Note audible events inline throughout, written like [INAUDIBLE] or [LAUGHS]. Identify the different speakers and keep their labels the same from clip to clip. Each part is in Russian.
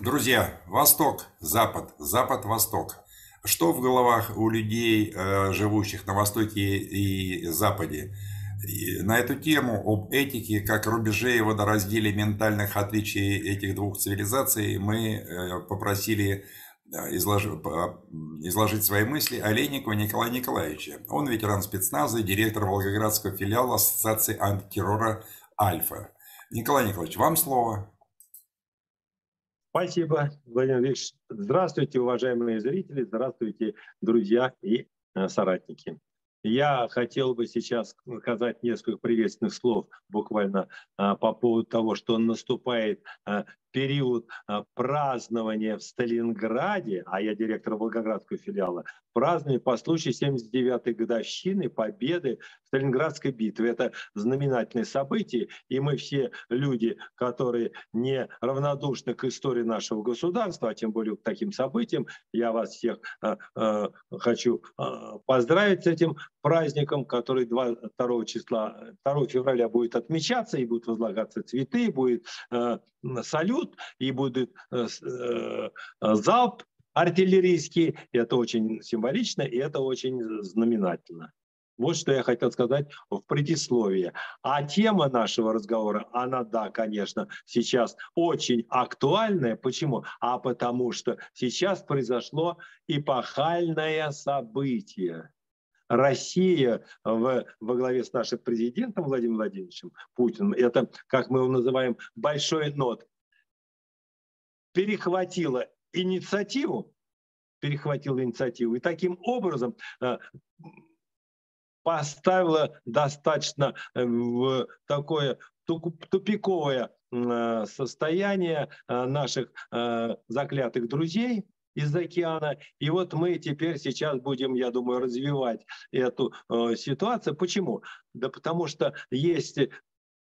Speaker 1: Друзья, Восток, Запад, Запад, Восток. Что в головах у людей, э, живущих на Востоке и Западе? на эту тему, об этике, как рубеже и водоразделе ментальных отличий этих двух цивилизаций, мы э, попросили э, изложить, изложить свои мысли Олейникова Николая Николаевича. Он ветеран спецназа, директор Волгоградского филиала Ассоциации антитеррора «Альфа». Николай Николаевич, вам слово.
Speaker 2: Спасибо, Владимир Ильич. Здравствуйте, уважаемые зрители, здравствуйте, друзья и э, соратники. Я хотел бы сейчас сказать несколько приветственных слов буквально а, по поводу того, что наступает а, период а, празднования в Сталинграде, а я директор Волгоградского филиала, празднование по случаю 79-й годовщины победы в Сталинградской битве. Это знаменательное событие, и мы все люди, которые не равнодушны к истории нашего государства, а тем более к таким событиям, я вас всех э, э, хочу э, поздравить с этим праздником, который 2, 2 числа, 2 февраля будет отмечаться, и будут возлагаться цветы, будет э, салют, и будет э, э, залп артиллерийский. Это очень символично, и это очень знаменательно. Вот что я хотел сказать в предисловии. А тема нашего разговора, она, да, конечно, сейчас очень актуальная. Почему? А потому что сейчас произошло эпохальное событие. Россия в, во главе с нашим президентом Владимиром Владимировичем Путиным, это, как мы его называем, большой нот, перехватила инициативу, перехватила инициативу и таким образом э, поставила достаточно э, в такое тупиковое э, состояние наших заклятых друзей, из океана. И вот мы теперь сейчас будем, я думаю, развивать эту э, ситуацию. Почему? Да потому что есть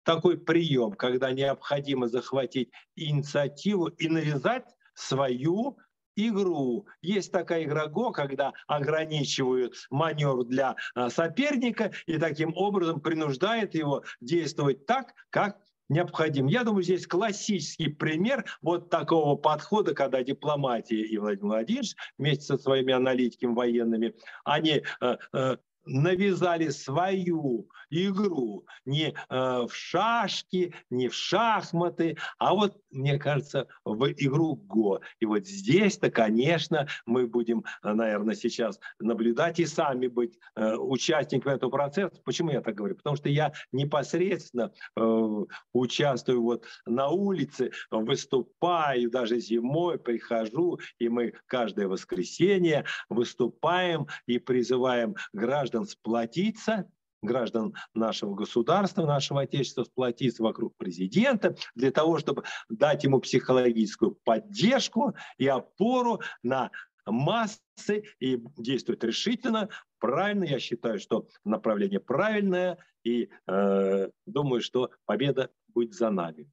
Speaker 2: такой прием, когда необходимо захватить инициативу и навязать свою игру. Есть такая игра ГО, когда ограничивают маневр для э, соперника и таким образом принуждает его действовать так, как необходим. Я думаю, здесь классический пример вот такого подхода, когда дипломатия и Владимир Владимирович вместе со своими аналитиками военными, они э, э, навязали свою игру не э, в шашки, не в шахматы, а вот, мне кажется, в игру ГО. И вот здесь-то, конечно, мы будем, э, наверное, сейчас наблюдать и сами быть э, участниками этого процесса. Почему я так говорю? Потому что я непосредственно э, участвую вот на улице, выступаю, даже зимой прихожу, и мы каждое воскресенье выступаем и призываем граждан граждан сплотиться, граждан нашего государства, нашего Отечества сплотиться вокруг президента для того, чтобы дать ему психологическую поддержку и опору на массы и действовать решительно, правильно. Я считаю, что направление правильное и э, думаю, что победа будет за нами.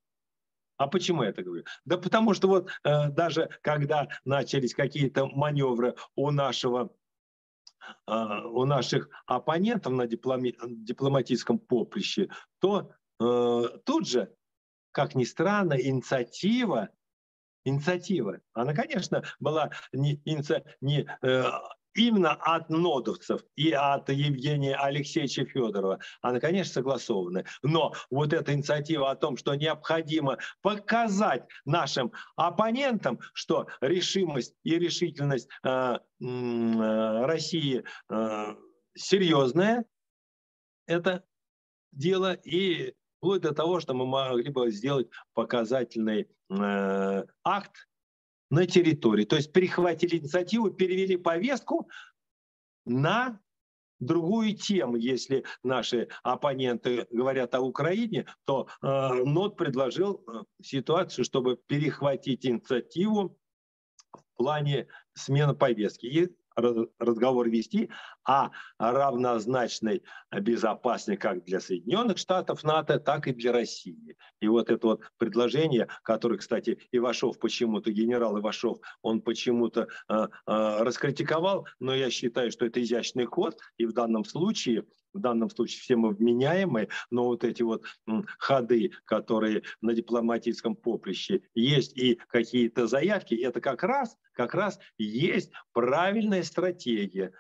Speaker 2: А почему я это говорю? Да потому что вот э, даже когда начались какие-то маневры у нашего у наших оппонентов на дипломи, дипломатическом поприще, то э, тут же, как ни странно, инициатива инициатива. Она, конечно, была не, не э, именно от нодовцев и от Евгения Алексеевича Федорова, она, конечно, согласована. Но вот эта инициатива о том, что необходимо показать нашим оппонентам, что решимость и решительность э, э, России э, серьезная, это дело, и вплоть до того, что мы могли бы сделать показательный э, акт на территории. То есть перехватили инициативу, перевели повестку на другую тему. Если наши оппоненты говорят о Украине, то э, НОТ предложил э, ситуацию, чтобы перехватить инициативу в плане смены повестки. И разговор вести о равнозначной безопасности как для Соединенных Штатов НАТО, так и для России. И вот это вот предложение, которое, кстати, Ивашов почему-то, генерал Ивашов, он почему-то э, э, раскритиковал, но я считаю, что это изящный ход, и в данном случае в данном случае все мы вменяемые, но вот эти вот ходы, которые на дипломатическом поприще есть и какие-то заявки, это как раз, как раз есть правильная стратегия.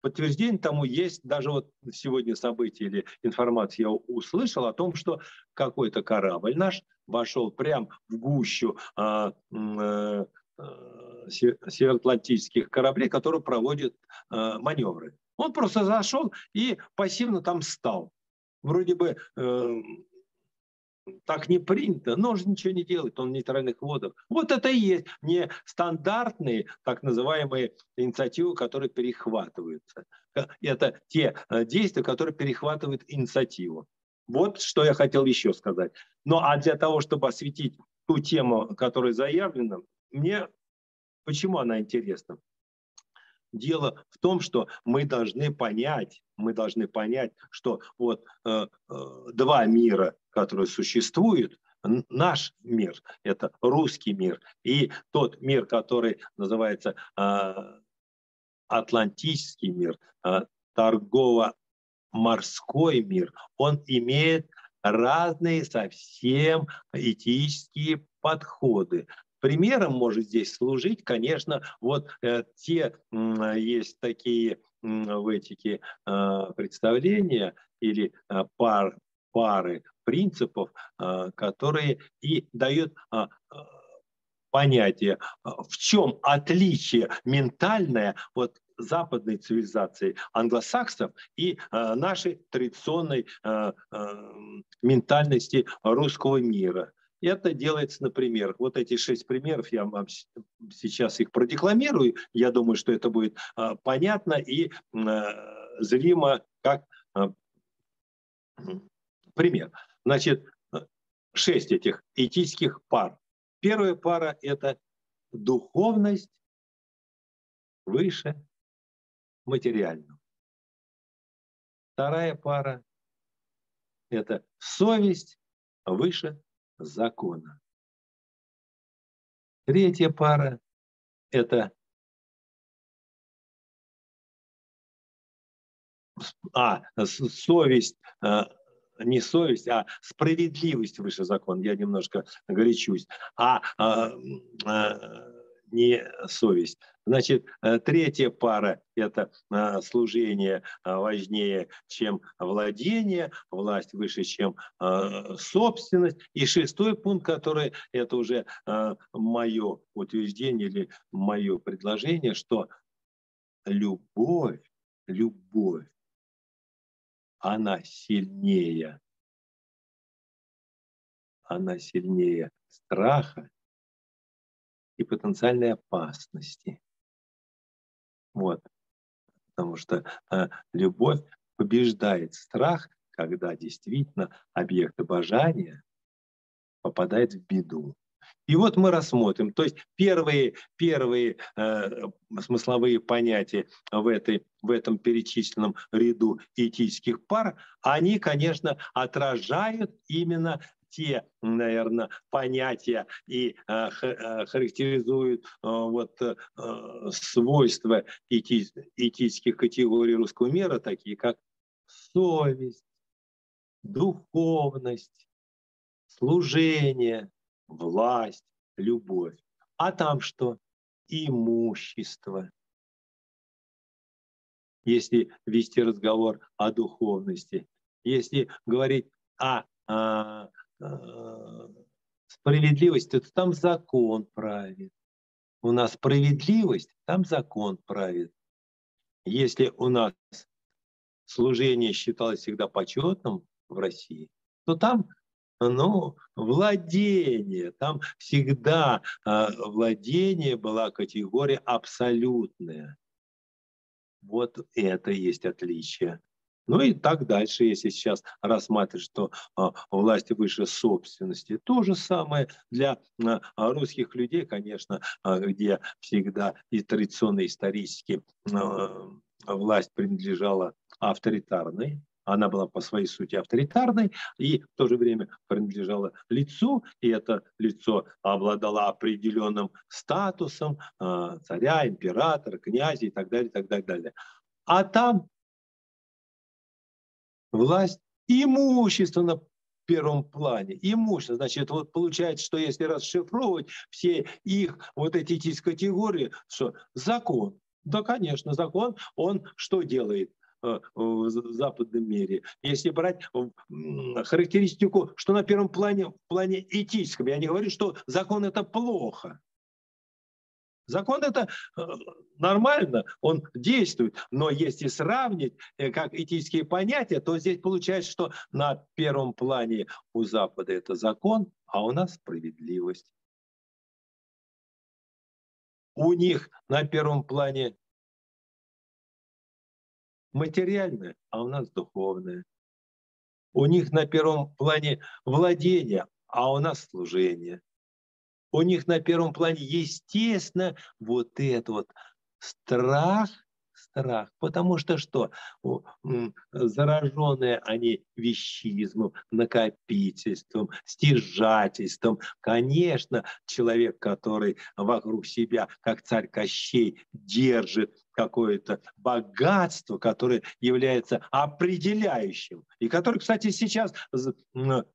Speaker 2: Подтверждение тому есть даже вот сегодня события или информация я услышал о том, что какой-то корабль наш вошел прямо в гущу а, а, североатлантических кораблей, которые проводят а, маневры. Он просто зашел и пассивно там стал. Вроде бы э, так не принято, но он же ничего не делает, он в нейтральных водах. Вот это и есть не стандартные так называемые инициативы, которые перехватываются. Это те э, действия, которые перехватывают инициативу. Вот что я хотел еще сказать. Ну а для того, чтобы осветить ту тему, которая заявлена, мне почему она интересна? Дело в том, что мы должны понять, мы должны понять, что вот э, э, два мира, которые существуют, наш мир, это русский мир, и тот мир, который называется э, Атлантический мир, э, торгово-морской мир, он имеет разные совсем этические подходы. Примером может здесь служить, конечно, вот э, те э, есть такие в этике э, представления или э, пар, пары принципов, которые и дают понятие, в чем отличие ментальное вот западной цивилизации англосаксов и э, нашей традиционной э, э, ментальности русского мира. Это делается, например, вот эти шесть примеров, я вам сейчас их продекламирую, я думаю, что это будет а, понятно и а, зримо как а, пример. Значит, шесть этих этических пар. Первая пара – это духовность выше материального. Вторая пара – это совесть выше закона. Третья пара – это а, совесть, а, не совесть, а справедливость выше закона. Я немножко горячусь. А, а, а не совесть. Значит, э, третья пара – это э, служение э, важнее, чем владение, власть выше, чем собственность. И шестой пункт, который – это уже мое утверждение или мое предложение, что любовь, любовь, она сильнее, она сильнее страха и потенциальной опасности. Вот. Потому что э, любовь побеждает страх, когда действительно объект обожания попадает в беду. И вот мы рассмотрим, то есть первые, первые э, смысловые понятия в, этой, в этом перечисленном ряду этических пар, они, конечно, отражают именно те, наверное, понятия и э, э, характеризуют э, вот свойства эти, этических категорий русского мира, такие как совесть, духовность, служение, власть, любовь. А там что? Имущество. Если вести разговор о духовности, если говорить о, о Э, справедливость, это там закон правит. У нас справедливость, там закон правит. Если у нас служение считалось всегда почетным в России, то там ну, владение. Там всегда э, владение была категория абсолютная. Вот это есть отличие ну и так дальше, если сейчас рассматривать, что а, власть выше собственности. То же самое для а, русских людей, конечно, а, где всегда и традиционно исторически а, власть принадлежала авторитарной, она была по своей сути авторитарной и в то же время принадлежала лицу, и это лицо обладало определенным статусом а, царя, императора, князя и так далее, и так далее. А там власть, имущество на первом плане. Имущество, значит, вот получается, что если расшифровывать все их вот эти этические категории, что закон, да, конечно, закон, он что делает? Э, в западном мире. Если брать характеристику, что на первом плане, в плане этическом, я не говорю, что закон это плохо. Закон это э, нормально, он действует, но если сравнить э, как этические понятия, то здесь получается, что на первом плане у Запада это закон, а у нас справедливость. У них на первом плане материальное, а у нас духовное. У них на первом плане владение, а у нас служение. У них на первом плане, естественно, вот это вот страх, страх. Потому что что? Зараженные они вещизмом, накопительством, стяжательством. Конечно, человек, который вокруг себя, как царь Кощей, держит какое-то богатство, которое является определяющим. И который, кстати, сейчас,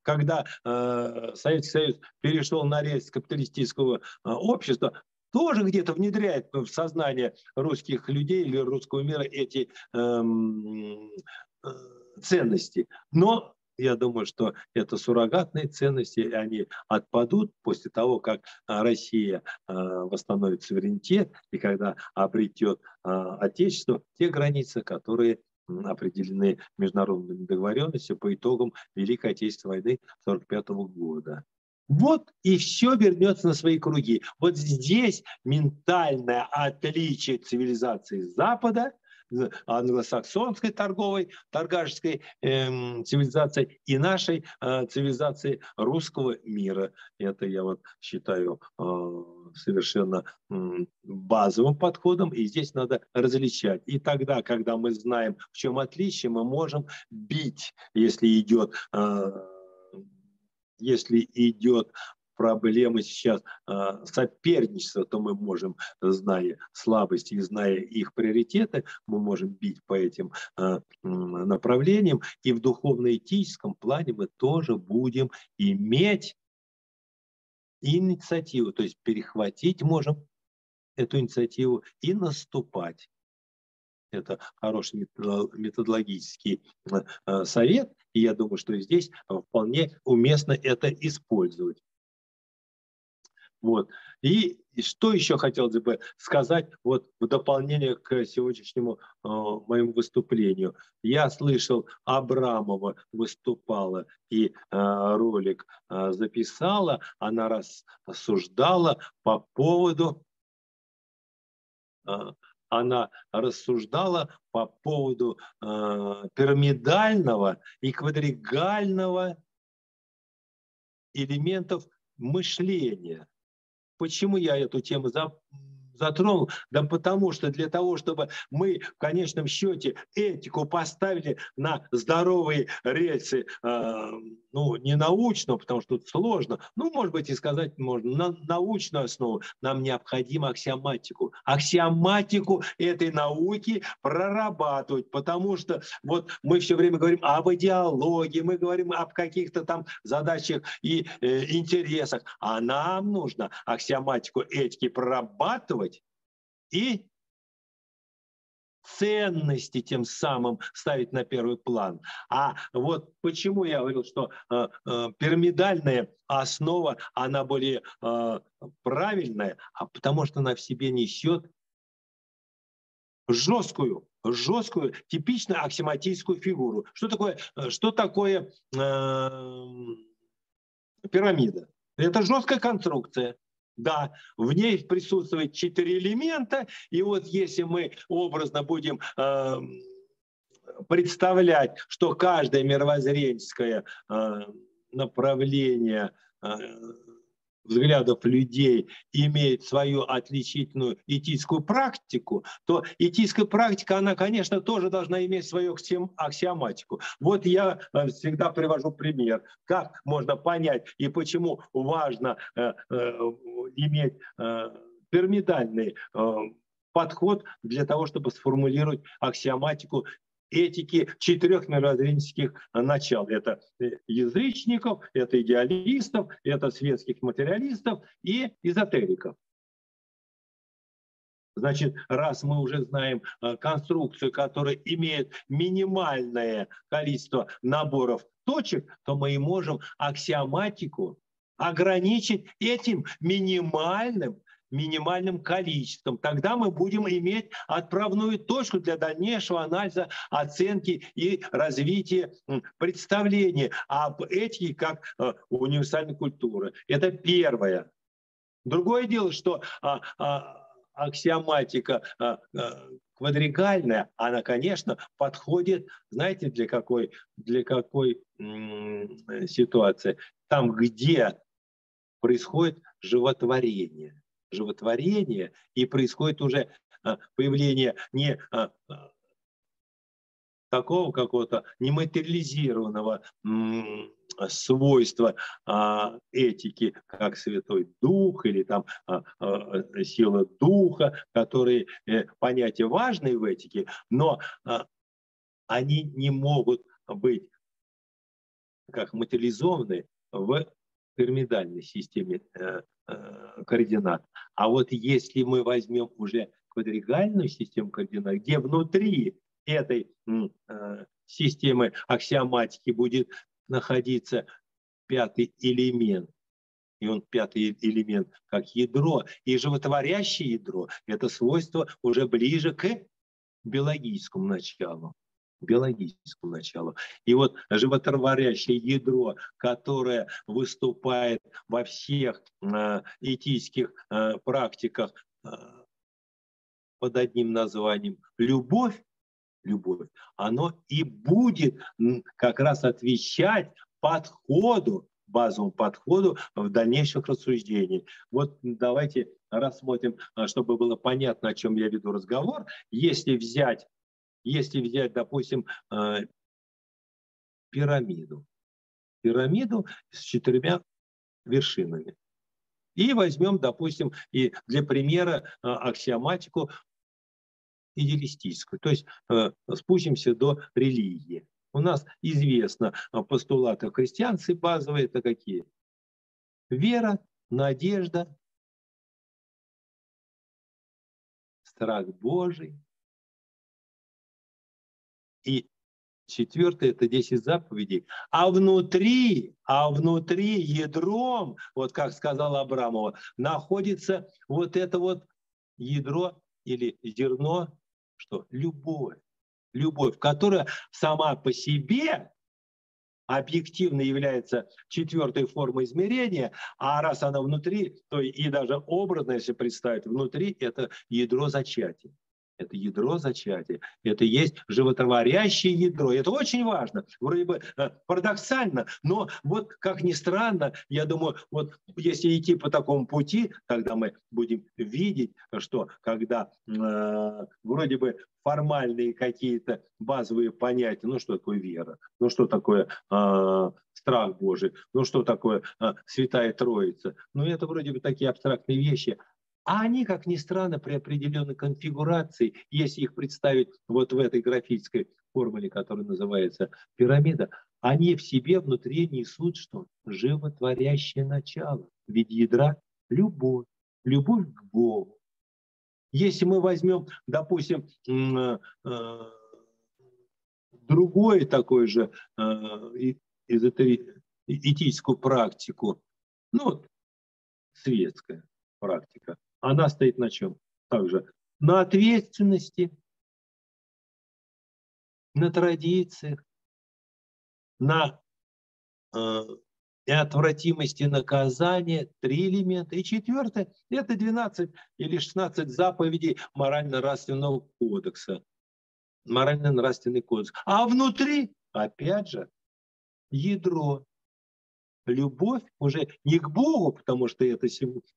Speaker 2: когда э, Советский Союз перешел на рельс капиталистического э, общества, тоже где-то внедряет в сознание русских людей или русского мира эти эм, э, ценности. Но я думаю, что это суррогатные ценности, и они отпадут после того, как а, Россия а, восстановит суверенитет и когда обретет а, Отечество те границы, которые определены международными договоренностями по итогам Великой Отечественной войны 1945 года. Вот и все вернется на свои круги. Вот здесь ментальное отличие цивилизации Запада англосаксонской торговой, торгашской э, цивилизации и нашей э, цивилизации русского мира. Это я вот считаю э, совершенно э, базовым подходом, и здесь надо различать. И тогда, когда мы знаем, в чем отличие, мы можем бить, если идет э, если идет проблемы сейчас э, соперничества, то мы можем, зная слабости и зная их приоритеты, мы можем бить по этим э, направлениям. И в духовно-этическом плане мы тоже будем иметь инициативу, то есть перехватить можем эту инициативу и наступать. Это хороший методологический э, совет, и я думаю, что здесь вполне уместно это использовать. Вот. И, что еще хотелось бы сказать вот в дополнение к сегодняшнему э, моему выступлению. Я слышал, Абрамова выступала и э, ролик э, записала, она рассуждала по поводу э, она рассуждала по поводу э, пирамидального и квадригального элементов мышления. Почему я эту тему затронул? Да потому что для того, чтобы мы в конечном счете этику поставили на здоровые рельсы, э, ну, не научную, потому что тут сложно, ну, может быть, и сказать можно, на научную основу, нам необходимо аксиоматику. Аксиоматику этой науки прорабатывать, потому что вот мы все время говорим об идеологии, мы говорим об каких-то там задачах и э, интересах, а нам нужно аксиоматику этики прорабатывать и ценности тем самым ставить на первый план. А вот почему я говорил, что э, э, пирамидальная основа, она более э, правильная, а потому что она в себе несет жесткую, жесткую, типично аксиоматическую фигуру. Что такое, э, что такое э, пирамида? Это жесткая конструкция. Да, в ней присутствует четыре элемента, и вот если мы образно будем э, представлять, что каждое мировоззренческое э, направление э, взглядов людей имеет свою отличительную этическую практику, то этическая практика, она, конечно, тоже должна иметь свою аксиоматику. Вот я э, всегда привожу пример, как можно понять и почему важно э, э, иметь э, пирамидальный э, подход для того, чтобы сформулировать аксиоматику этики четырех мировоззренческих начал. Это язычников, это идеалистов, это светских материалистов и эзотериков. Значит, раз мы уже знаем э, конструкцию, которая имеет минимальное количество наборов точек, то мы и можем аксиоматику ограничить этим минимальным минимальным количеством. Тогда мы будем иметь отправную точку для дальнейшего анализа, оценки и развития представления об этике как э, универсальной культуры. Это первое. Другое дело, что а, а, аксиоматика а, квадригальная, она, конечно, подходит, знаете, для какой, для какой ситуации? Там, где происходит животворение. Животворение, и происходит уже а, появление не такого какого-то нематериализированного свойства а, этики, как Святой Дух или там а, а, сила Духа, которые э, понятия важные в этике, но а, они не могут быть как материализованы в пирамидальной системе э, э, координат. А вот если мы возьмем уже квадригальную систему координат, где внутри этой э, системы аксиоматики будет находиться пятый элемент. И он пятый элемент как ядро. И животворящее ядро – это свойство уже ближе к биологическому началу биологическому началу. И вот животворящее ядро, которое выступает во всех э, этических э, практиках э, под одним названием любовь, любовь, оно и будет как раз отвечать подходу, базовому подходу в дальнейших рассуждениях. Вот давайте рассмотрим, а, чтобы было понятно, о чем я веду разговор. Если взять, если взять, допустим, а, пирамиду, пирамиду с четырьмя вершинами. И возьмем, допустим, и для примера а, аксиоматику идеалистическую. То есть э, спустимся до религии. У нас известно э, постулаты христианцы базовые, это какие? Вера, надежда, страх Божий. И четвертое – это 10 заповедей. А внутри, а внутри ядром, вот как сказал Абрамова, находится вот это вот ядро или зерно что? Любовь. Любовь, которая сама по себе объективно является четвертой формой измерения, а раз она внутри, то и даже образно, если представить, внутри это ядро зачатия. Это ядро зачатия. Это есть животворящее ядро. Это очень важно. Вроде бы э, парадоксально, но вот как ни странно, я думаю, вот если идти по такому пути, тогда мы будем видеть, что когда э, вроде бы формальные какие-то базовые понятия, ну что такое вера, ну что такое э, страх Божий, ну что такое э, Святая Троица, ну это вроде бы такие абстрактные вещи, а они, как ни странно, при определенной конфигурации, если их представить вот в этой графической формуле, которая называется пирамида, они в себе внутри несут что? Животворящее начало. Ведь ядра – любовь, любовь к Богу. Если мы возьмем, допустим, э, э, другое такое же э, этическую практику, ну, светская практика, она стоит на чем? Также на ответственности, на традициях, на э, неотвратимости наказания, три элемента. И четвертое – это 12 или 16 заповедей морально-нравственного кодекса. Морально-нравственный кодекс. А внутри, опять же, ядро любовь уже не к Богу, потому что это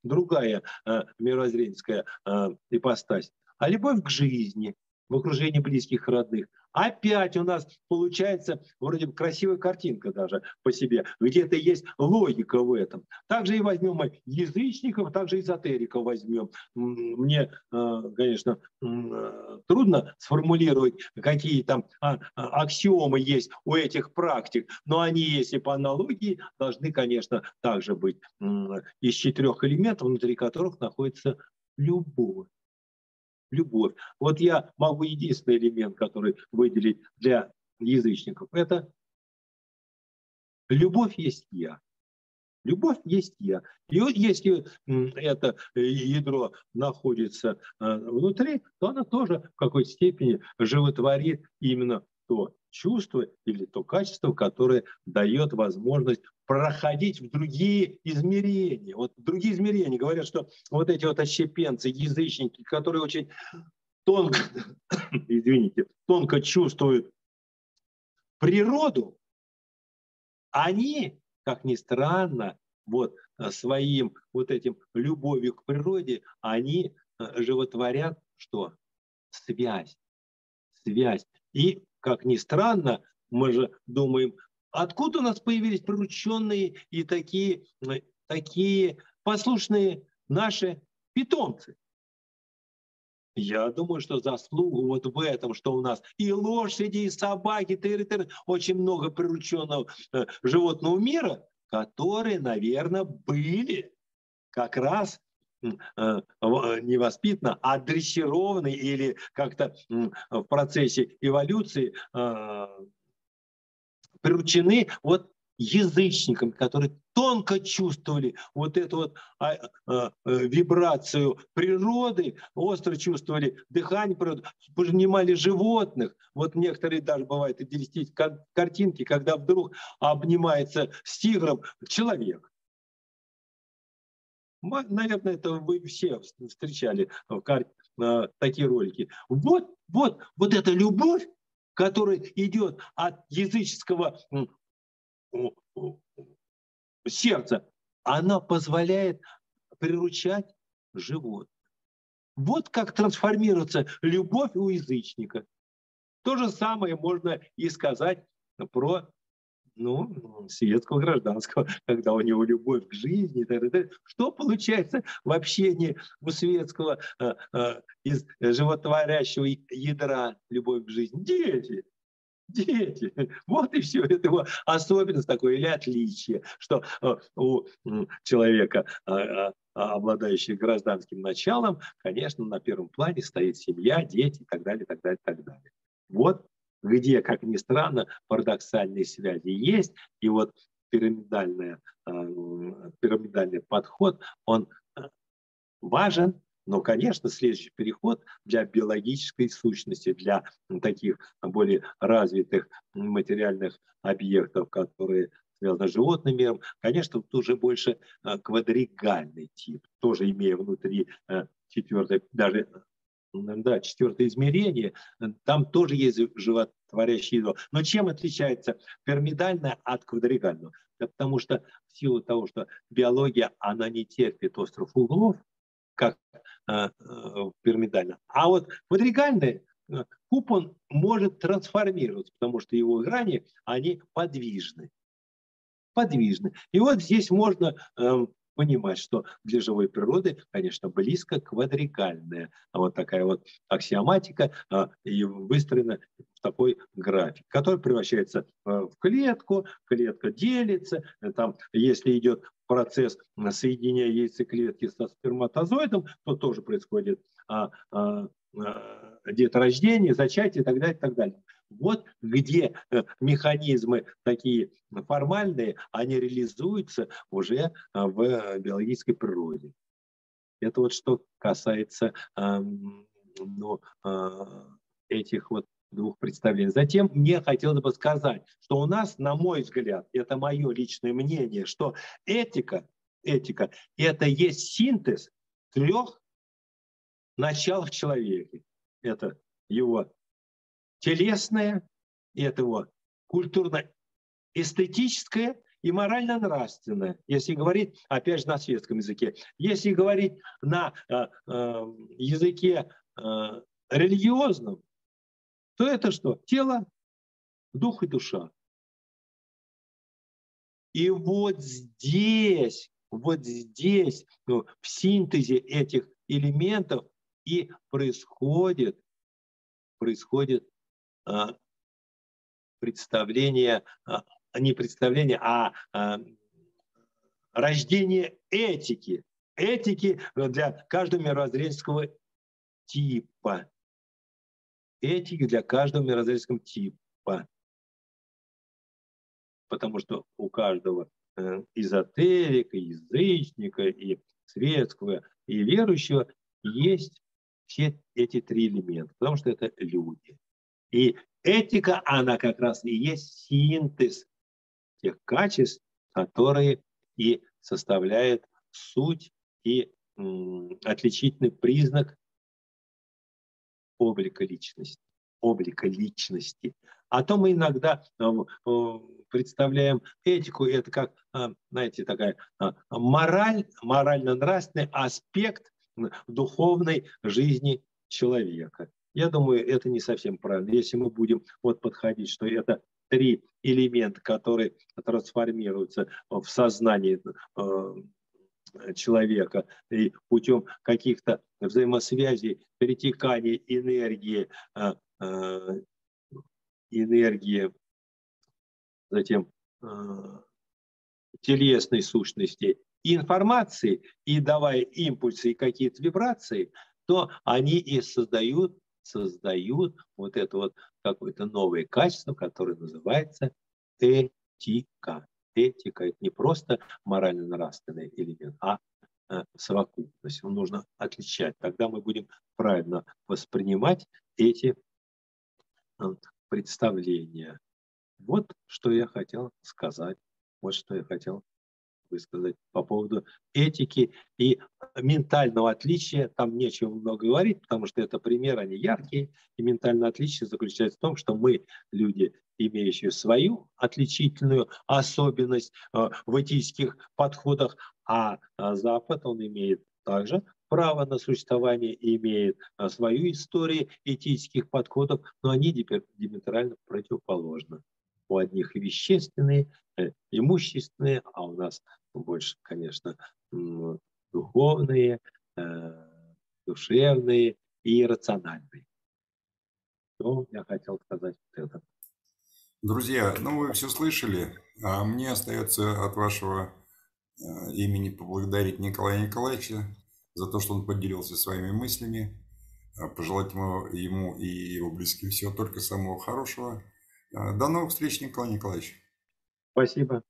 Speaker 2: другая э, мировоззренческая э, ипостась, а любовь к жизни, в окружении близких родных. Опять у нас получается вроде бы красивая картинка даже по себе. Где-то есть логика в этом. Также и возьмем мы язычников, также эзотериков возьмем. Мне, э, конечно, э, трудно сформулировать, какие там а, а, аксиомы есть у этих практик, но они, если по аналогии, должны, конечно, также быть из четырех элементов, внутри которых находится любовь любовь. Вот я могу единственный элемент, который выделить для язычников, это любовь есть я. Любовь есть я. И если это ядро находится э, внутри, то она тоже в какой-то степени животворит именно то чувство или то качество, которое дает возможность проходить в другие измерения. Вот другие измерения говорят, что вот эти вот отщепенцы, язычники, которые очень тонко, [COUGHS] извините, тонко чувствуют природу, они, как ни странно, вот э, своим вот этим любовью к природе, они э, животворят что? Связь. Связь. И, как ни странно, мы же думаем, Откуда у нас появились прирученные и такие, э, такие послушные наши питомцы? Я думаю, что заслугу вот в этом, что у нас и лошади, и собаки, тыр, тыр, очень много прирученного э, животного мира, которые, наверное, были как раз не воспитаны, а дрессированы или как-то в процессе эволюции приручены вот язычникам, которые тонко чувствовали вот эту вот а, э, вибрацию природы, остро чувствовали дыхание природы, понимали животных. Вот некоторые даже бывает идеалистические кар- картинки, когда вдруг обнимается с тигром человек. Наверное, это вы все встречали в кар- э, такие ролики. Вот, вот, вот эта любовь, который идет от языческого сердца, она позволяет приручать животных. Вот как трансформируется любовь у язычника. То же самое можно и сказать про ну, светского гражданского, [LAUGHS] когда у него любовь к жизни. Так, так, что получается в общении у светского э, э, из животворящего ядра любовь к жизни? Дети. Дети. [LAUGHS] Вот и все. Это его особенность такой или отличие, что э, у человека, э, э, обладающего гражданским началом, конечно, на первом плане стоит семья, дети и так далее, так далее, так далее. Вот где, как ни странно, парадоксальные связи есть. И вот пирамидальная, э, пирамидальный подход, он э, важен, но, конечно, следующий переход для биологической сущности, для таких более развитых материальных объектов, которые связаны с животным миром, конечно, тут уже больше э, квадригальный тип, тоже имея внутри четвертой, даже да, четвертое измерение, там тоже есть животворящие ядро. Но чем отличается пирамидальное от квадригального? Да потому что в силу того, что биология, она не терпит остров углов, как э, э, пирамидально. А вот квадригальный э, куб, он может трансформироваться, потому что его грани, они подвижны. Подвижны. И вот здесь можно э, понимать, что для живой природы, конечно, близко квадригальная вот такая вот аксиоматика а, и выстроена в такой график, который превращается а, в клетку, клетка делится, там, если идет процесс соединения яйцеклетки со сперматозоидом, то тоже происходит а, а, а, деторождение, зачатие и так далее, и так далее. Вот где э, механизмы такие формальные, они реализуются уже э, в биологической природе. Это вот что касается ну, а, этих вот двух представлений. Затем мне хотелось бы сказать, что у нас, на мой взгляд, это мое личное мнение, что этика, этика – это есть синтез трех начал в человеке. Это его телесное, это его культурно-эстетическое и морально-нравственное, если говорить, опять же, на светском языке. Если говорить на э, э, языке э, религиозном, то это что? Тело, дух и душа. И вот здесь, вот здесь, ну, в синтезе этих элементов и происходит, происходит представление, а, не представление, а, а рождение этики. Этики для каждого мировоззренческого типа. Этики для каждого мировоззренческого типа потому что у каждого э, эзотерика, язычника и светского, и верующего есть все эти три элемента, потому что это люди. И этика, она как раз и есть синтез тех качеств, которые и составляют суть и отличительный признак облика личности. Облика личности. А то мы иногда э, представляем этику, это как, а, знаете, такая мораль, морально-нравственный аспект духовной жизни человека. Я думаю, это не совсем правильно. Если мы будем вот подходить, что это три элемента, которые трансформируются в сознании э, человека и путем каких-то взаимосвязей, перетекания энергии, э, э, энергии затем э, телесной сущности информации и давая импульсы и какие-то вибрации, то они и создают, создают вот это вот какое-то новое качество, которое называется этика. Этика – это не просто морально-нравственный элемент, а э, совокупность. Его нужно отличать. Тогда мы будем правильно воспринимать эти э, представления. Вот что я хотел сказать. Вот что я хотел высказать по поводу этики и ментального отличия. Там нечего много говорить, потому что это примеры, они яркие. И ментальное отличие заключается в том, что мы, люди, имеющие свою отличительную особенность э, в этических подходах, а, а Запад, он имеет также право на существование имеет э, свою историю этических подходов, но они диаметрально противоположны у одних вещественные, э, имущественные, а у нас больше, конечно, духовные, э, душевные и рациональные. Что я хотел сказать вот это.
Speaker 1: Друзья, ну вы все слышали, а мне остается от вашего э, имени поблагодарить Николая Николаевича за то, что он поделился своими мыслями, пожелать ему, ему и его близким всего только самого хорошего – до новых встреч, Николай Николаевич.
Speaker 2: Спасибо.